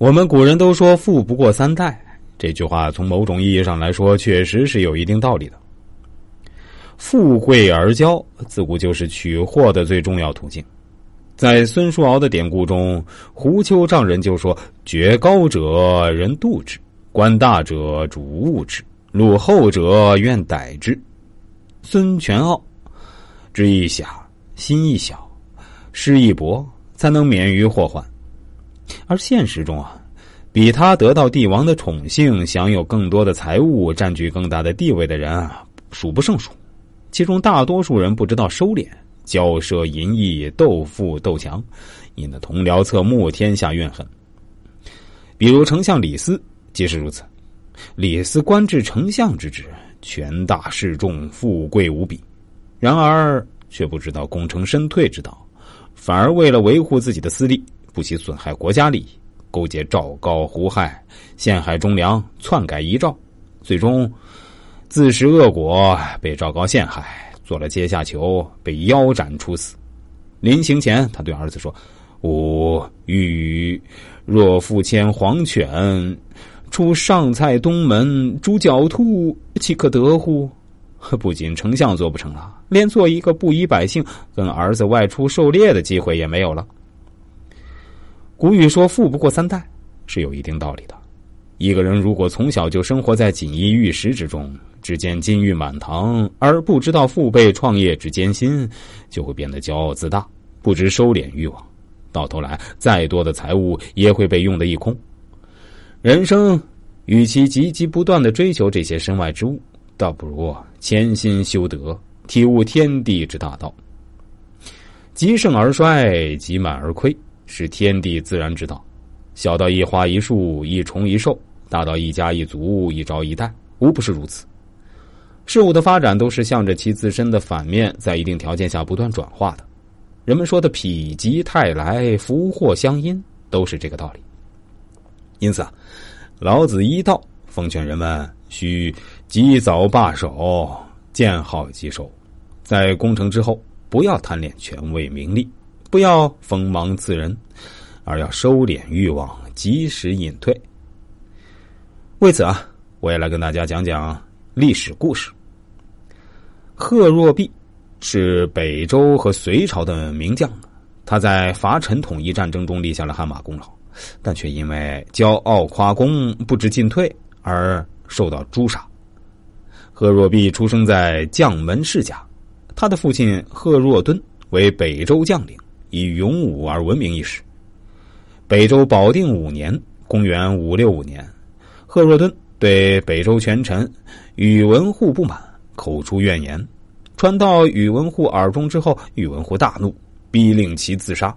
我们古人都说“富不过三代”，这句话从某种意义上来说，确实是有一定道理的。富贵而骄，自古就是取货的最重要途径。在孙叔敖的典故中，胡丘丈人就说：“爵高者人妒之，官大者主恶之，禄厚者愿逮之。”孙权傲，志一狭，心一小，势一薄，才能免于祸患。而现实中啊，比他得到帝王的宠幸、享有更多的财物、占据更大的地位的人啊，数不胜数。其中大多数人不知道收敛，骄奢淫逸，斗富斗强，引得同僚侧目，天下怨恨。比如丞相李斯即是如此。李斯官至丞相之职，权大势重，富贵无比，然而却不知道功成身退之道，反而为了维护自己的私利。不惜损害国家利益，勾结赵高、胡亥，陷害忠良，篡改遗诏，最终自食恶果，被赵高陷害，做了阶下囚，被腰斩处死。临行前，他对儿子说：“吾欲若复牵黄犬，出上蔡东门，逐狡兔，岂可得乎？”不仅丞相做不成了，连做一个布衣百姓、跟儿子外出狩猎的机会也没有了。古语说“富不过三代”，是有一定道理的。一个人如果从小就生活在锦衣玉食之中，只见金玉满堂，而不知道父辈创业之艰辛，就会变得骄傲自大，不知收敛欲望，到头来再多的财物也会被用得一空。人生与其积极不断的追求这些身外之物，倒不如潜心修德，体悟天地之大道。积盛而衰，积满而亏。是天地自然之道，小到一花一树一虫一兽，大到一家一族一朝一代，无不是如此。事物的发展都是向着其自身的反面，在一定条件下不断转化的。人们说的否极泰来，福祸相因，都是这个道理。因此啊，老子一道奉劝人们需及早罢手，见好即收，在功成之后，不要贪恋权位名利。不要锋芒刺人，而要收敛欲望，及时隐退。为此啊，我也来跟大家讲讲历史故事。贺若弼是北周和隋朝的名将，他在伐陈统一战争中立下了汗马功劳，但却因为骄傲夸功、不知进退而受到诛杀。贺若弼出生在将门世家，他的父亲贺若敦为北周将领。以勇武而闻名一时。北周保定五年（公元五六五年），贺若敦对北周权臣宇文护不满，口出怨言，传到宇文护耳中之后，宇文护大怒，逼令其自杀。